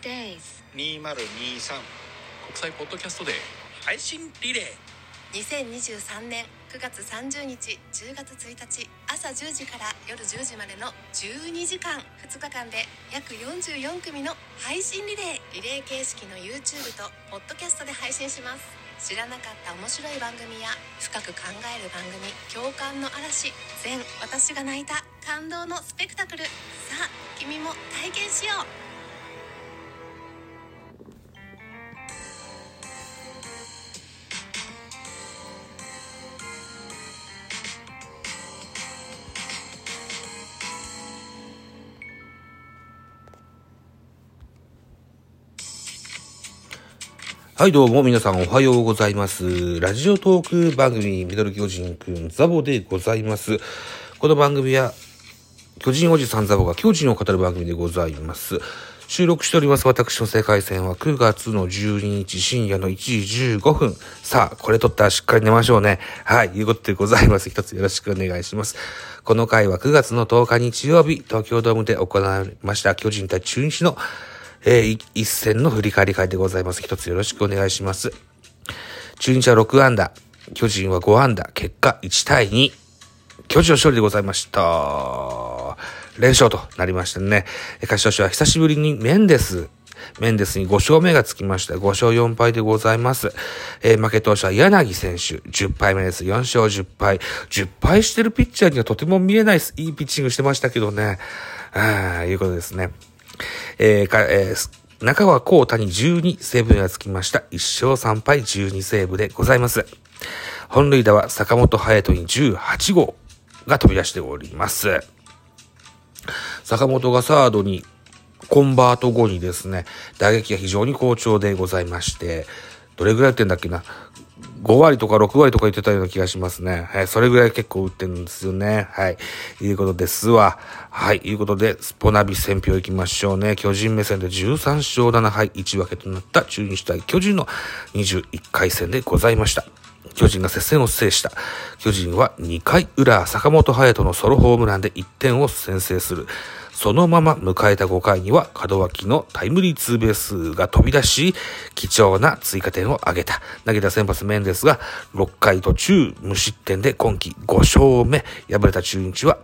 2023国際ポッドキャストデー。配信リレ2023年9月30日10月1日朝10時から夜10時までの12時間2日間で約44組の配信リレー。リレー形式の YouTube とポッドキャストで配信します。知らなかった面白い番組や深く考える番組共感の嵐全私が泣いた感動のスペクタクル。さあ君も体験しようはい、どうも皆さんおはようございます。ラジオトーク番組、ミドル巨人くんザボでございます。この番組は、巨人おじさんザボが巨人を語る番組でございます。収録しております私の世界線は9月の12日深夜の1時15分。さあ、これ撮ったらしっかり寝ましょうね。はい、いうことでございます。一つよろしくお願いします。この回は9月の10日日曜日、東京ドームで行われました巨人対中日のえー一戦の振り返り会でございます。一つよろしくお願いします。中日は6安打、巨人は5安打、結果1対2。巨人の勝利でございました。連勝となりましたね。え勝ち投手は久しぶりにメンデス。メンデスに5勝目がつきました。5勝4敗でございます。えー負け投手は柳選手。10敗目です。4勝10敗。10敗してるピッチャーにはとても見えないです。いいピッチングしてましたけどね。ああ、いうことですね。えーか、えー中川幸太に12セーブがつきました。1勝3敗12セーブでございます。本塁打は坂本隼人に18号が飛び出しております。坂本がサードにコンバート後にですね、打撃が非常に好調でございまして、どれぐらい打ってんだっけな？5割とか6割とか言ってたような気がしますね。はい。それぐらい結構打ってるんですよね。はい。いうことですわ。はい。いうことで、スポナビ選票行きましょうね。巨人目線で13勝7敗1分けとなった中日対巨人の21回戦でございました。巨人が接戦を制した。巨人は2回裏、坂本隼人のソロホームランで1点を先制する。そのまま迎えた5回には門脇のタイムリーツーベースが飛び出し、貴重な追加点を挙げた。投げた先発メンデスが6回途中無失点で今季5勝目。敗れた中日は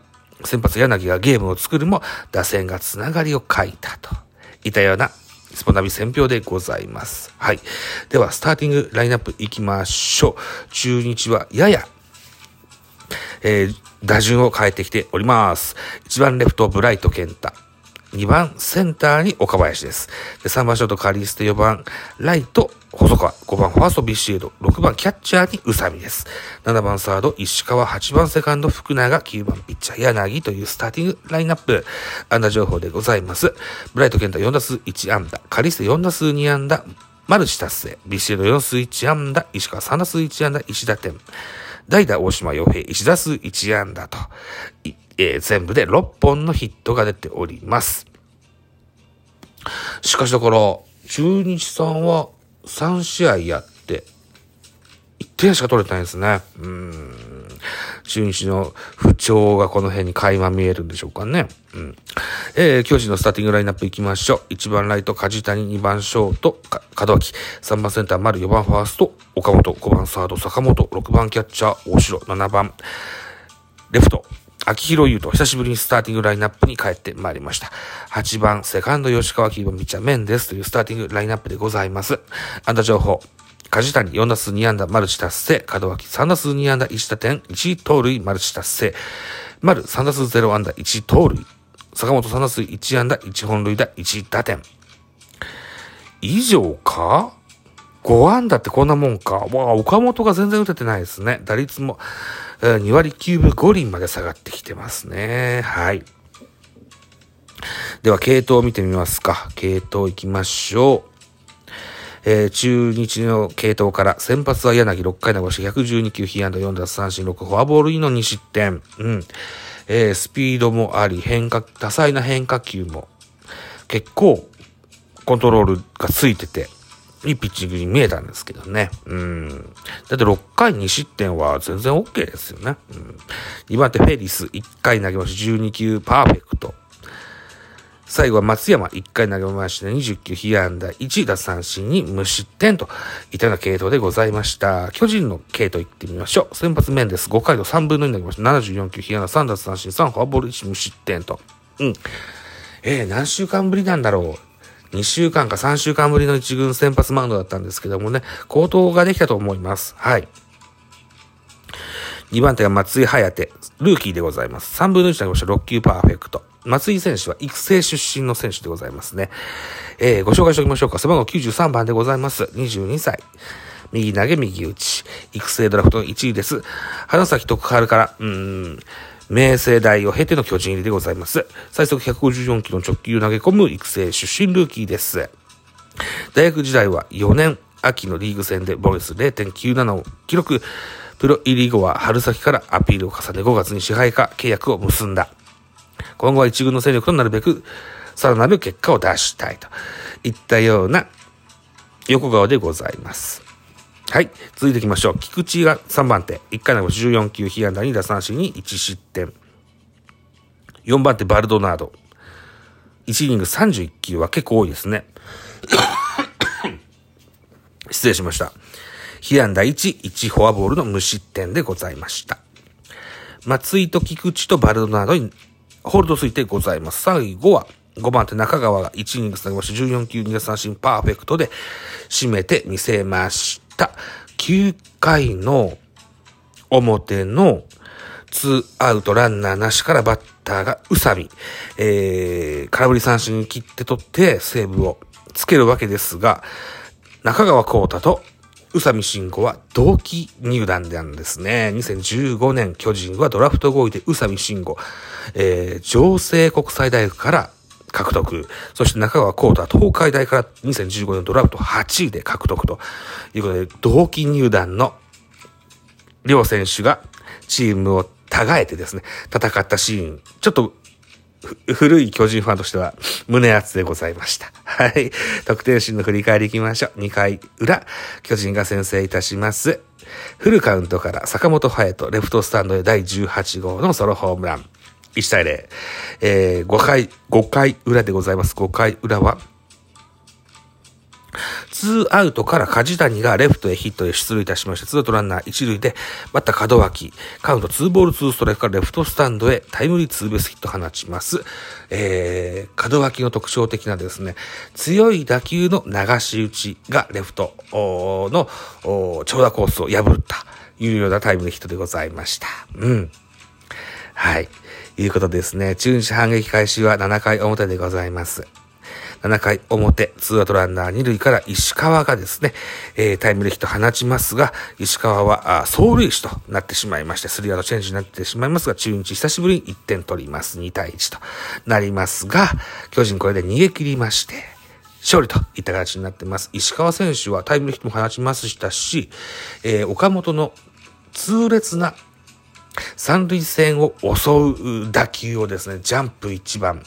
先発柳がゲームを作るも打線がつながりを欠いたと。いたようなスポナビ選票でございます。はい。では、スターティングラインナップ行きましょう。中日はややえー打順を変えてきております。1番レフト、ブライト健太。2番センターに岡林です。で3番ショート、カリステ、4番ライト、細川。5番ファースト、ビシエド。6番キャッチャーに宇佐美です。7番サード、石川。8番セカンド、福永。9番ピッチャー、柳というスターティングラインナップ。安打情報でございます。ブライト健太4打数1安打。カリステ4打数2安打。マルチ達成。ビシエド4打数1安打。石川3打数1安打。1打点。代打大島洋平1打数1安打と、えー全部で6本のヒットが出ております。しかしだから、中日さんは3試合やって、点しか取れてないですね。うん。中日の不調がこの辺に垣間見えるんでしょうかね。うん。えー、巨人のスターティングラインナップ行きましょう。1番ライト、梶谷、2番ショート、門脇、3番センター、丸、4番ファースト、岡本、5番サード、坂本、6番キャッチャー、大城、7番、レフト、秋広優斗、久しぶりにスターティングラインナップに帰ってまいりました。8番、セカンド、吉川、9番、ピッチャ、メンデスというスターティングラインナップでございます。安打情報。梶谷4打数2安打マルチ達成。門脇3打数2安打1打点1盗塁マルチ達成。丸3打数0安打1盗塁。坂本3打数1安打1本塁打1打点。以上か ?5 安打ってこんなもんか。わあ、岡本が全然打ててないですね。打率も、えー2割9分5厘まで下がってきてますね。はい。では、系統を見てみますか。系統行きましょう。えー中日の系統から、先発は柳6回投げし112球、被安打4奪三振6、フォアボール2の2失点。うん。えースピードもあり、変化、多彩な変化球も、結構、コントロールがついてて、いいピッチングに見えたんですけどね。うん。だって6回2失点は全然 OK ですよね。うん。2番手フェリス1回投げまし12球パーフェクト。最後は松山1回投げまして29被安打1奪三振に無失点といったような系統でございました。巨人の系統行ってみましょう。先発面です。5回と3分の2投げました。74球被安打3奪三振3フォアボール1無失点と。うん。えー、何週間ぶりなんだろう。2週間か3週間ぶりの1軍先発マウンドだったんですけどもね、高騰ができたと思います。はい。2番手が松井颯、ルーキーでございます。3分の1投げました6球パーフェクト。松井選手は育成出身の選手でございますね。えー、ご紹介しておきましょうか。背番号93番でございます。22歳。右投げ右打ち。育成ドラフトの1位です。花咲徳春から、うーん、明星大を経ての巨人入りでございます。最速154キロの直球投げ込む育成出身ルーキーです。大学時代は4年秋のリーグ戦でボルス0.97を記録。プロ入り後は春先からアピールを重ね5月に支配下契約を結んだ。今後は一軍の戦力となるべく、さらなる結果を出したいといったような横顔でございます。はい。続いていきましょう。菊池が3番手。1回の14球、被安打2打三振に1失点。4番手、バルドナード。1イニング31球は結構多いですね。失礼しました。被安打1、1フォアボールの無失点でございました。松井と菊池とバルドナードにホールドついてございます。最後は、5番手中川が1イニング投げまして14球2打三振パーフェクトで締めてみせました。9回の表の2アウトランナーなしからバッターが宇佐美、えー、空振り三振に切って取ってセーブをつけるわけですが、中川幸太と宇佐美慎吾は同期入団なんですね。2015年巨人はドラフト5位で宇佐美慎吾、えー、上西国際大学から獲得。そして中川幸太は東海大から2015年ドラフト8位で獲得ということで、同期入団の両選手がチームを違えてですね、戦ったシーン、ちょっと古い巨人ファンとしては胸熱でございました。はい。得点シーンの振り返りいきましょう。2回裏、巨人が先制いたします。フルカウントから坂本隼人、レフトスタンドへ第18号のソロホームラン。1対0。えー、5回、5回裏でございます。5回裏は、ツーアウトから梶谷がレフトへヒットで出塁いたしまして、ツーアウトランナー一塁で、バッター門脇、カウントツーボールツーストライクからレフトスタンドへタイムリーツーベースヒット放ちます。えー、門脇の特徴的なですね、強い打球の流し打ちがレフトの長打コースを破った、いうようなタイムリーヒットでございました。うん。はい。いうことですね。中日反撃開始は7回表でございます。7回表、ツーアウトランナー2塁から石川がですね、えー、タイムリーヒット放ちますが、石川は走塁手となってしまいまして、スリーアウトチェンジになってしまいますが、中日久しぶりに1点取ります。2対1となりますが、巨人これで逃げ切りまして、勝利といった形になっています。石川選手はタイムリーヒットも放ちましたし、えー、岡本の痛烈な三塁線を襲う打球をですね、ジャンプ一番、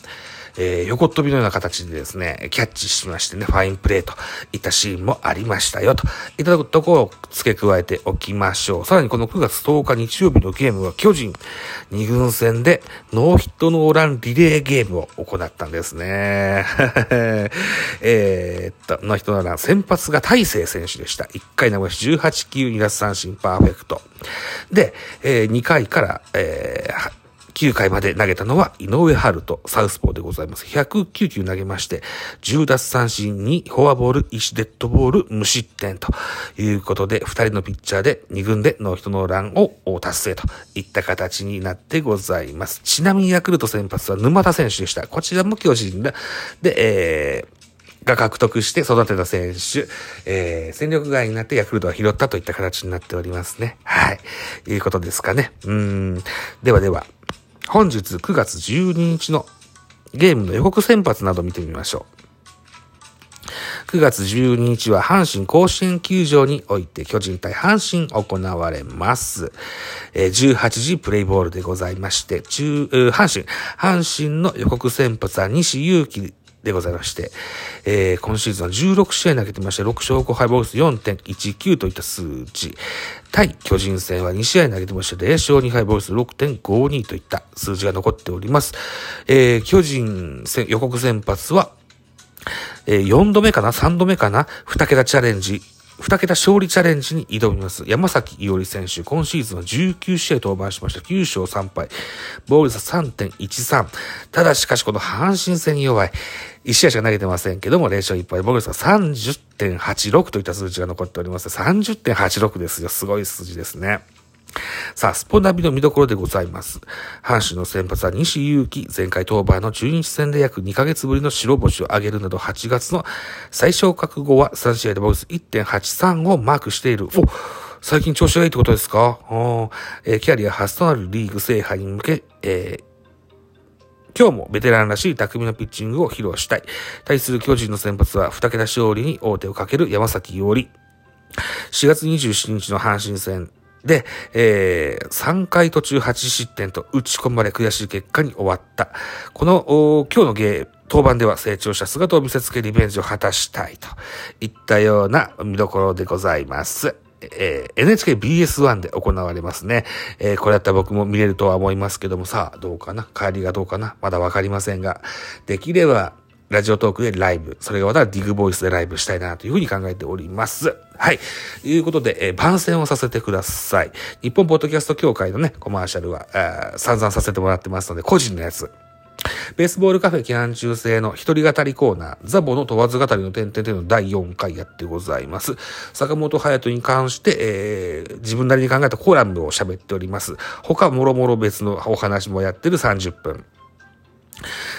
えー、横っ飛びのような形でですね、キャッチしましてね、ファインプレーといったシーンもありましたよ、といったところを付け加えておきましょう。さらにこの9月10日日曜日のゲームは巨人2軍戦でノーヒットノーランリレーゲームを行ったんですね。えっと、ノーヒットノーラン先発が大勢選手でした。1回投げし18球2奪三振パーフェクト。で、えー、2回から、えー9回まで投げたのは井上春人、サウスポーでございます。109球投げまして、10奪三振にフォアボール、1デッドボール、無失点ということで、2人のピッチャーで2軍でノーヒットノーランを達成といった形になってございます。ちなみにヤクルト先発は沼田選手でした。こちらも巨人で、で、えー、が獲得して育てた選手、えー、戦力外になってヤクルトは拾ったといった形になっておりますね。はい。いうことですかね。うん。ではでは。本日9月12日のゲームの予告先発など見てみましょう。9月12日は阪神甲子園球場において巨人対阪神行われます。18時プレイボールでございまして、中、阪神、阪神の予告先発は西祐樹でございまして、えー、今シーズンは16試合投げてまして、6勝5敗ボール数4.19といった数値。対巨人戦は2試合投げてまして、0勝2敗ボール数6.52といった数字が残っております。えー、巨人戦予告先発は、えー、4度目かな ?3 度目かな ?2 桁チャレンジ。2桁勝利チャレンジに挑みます。山崎伊織選手、今シーズンは19試合登板しました。9勝3敗。防御率3.13。ただしかしこの阪神戦に弱い。1試合しか投げてませんけども、0勝1敗。防御率は30.86といった数字が残っております。30.86ですよ。すごい数字ですね。さあ、スポナビの見どころでございます。阪神の先発は西祐希、前回登板の中日戦で約2ヶ月ぶりの白星を挙げるなど、8月の最小覚後は3試合でボルス1.83をマークしている。お最近調子がいいってことですか？えー、キャリア初となるリーグ制覇に向け、えー今日もベテランらしい巧みなピッチングを披露したい。対する巨人の先発は2桁勝利に王手をかける山崎伊織。4月27日の阪神戦で、えー、3回途中8失点と打ち込まれ悔しい結果に終わった。この、今日のゲー、当番では成長した姿を見せつけリベンジを果たしたいといったような見どころでございます。えー、NHKBS1 で行われますね。えー、これだったら僕も見れるとは思いますけども、さあ、どうかな？帰りがどうかな？まだわかりませんが、できれば、ラジオトークでライブ、それがまたディグボイスでライブしたいなというふうに考えております。はい。ということで、えー、番宣をさせてください。日本ポッドキャスト協会のね、コマーシャルは、え、散々させてもらってますので、個人のやつ。ベースボールカフェ期間中制の一人語りコーナー、ザボの問わず語りの点々での第4回やってございます。坂本隼人に関して、えー、自分なりに考えたコラムを喋っております。他もろもろ別のお話もやってる30分。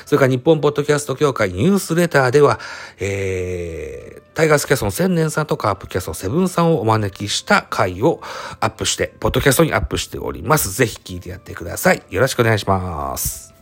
それから日本ポッドキャスト協会ニュースレターでは、えー、タイガースキャストの千年さんとカープキャストのセブンさんをお招きした回をアップして、ポッドキャストにアップしております。ぜひ聞いてやってください。よろしくお願いします。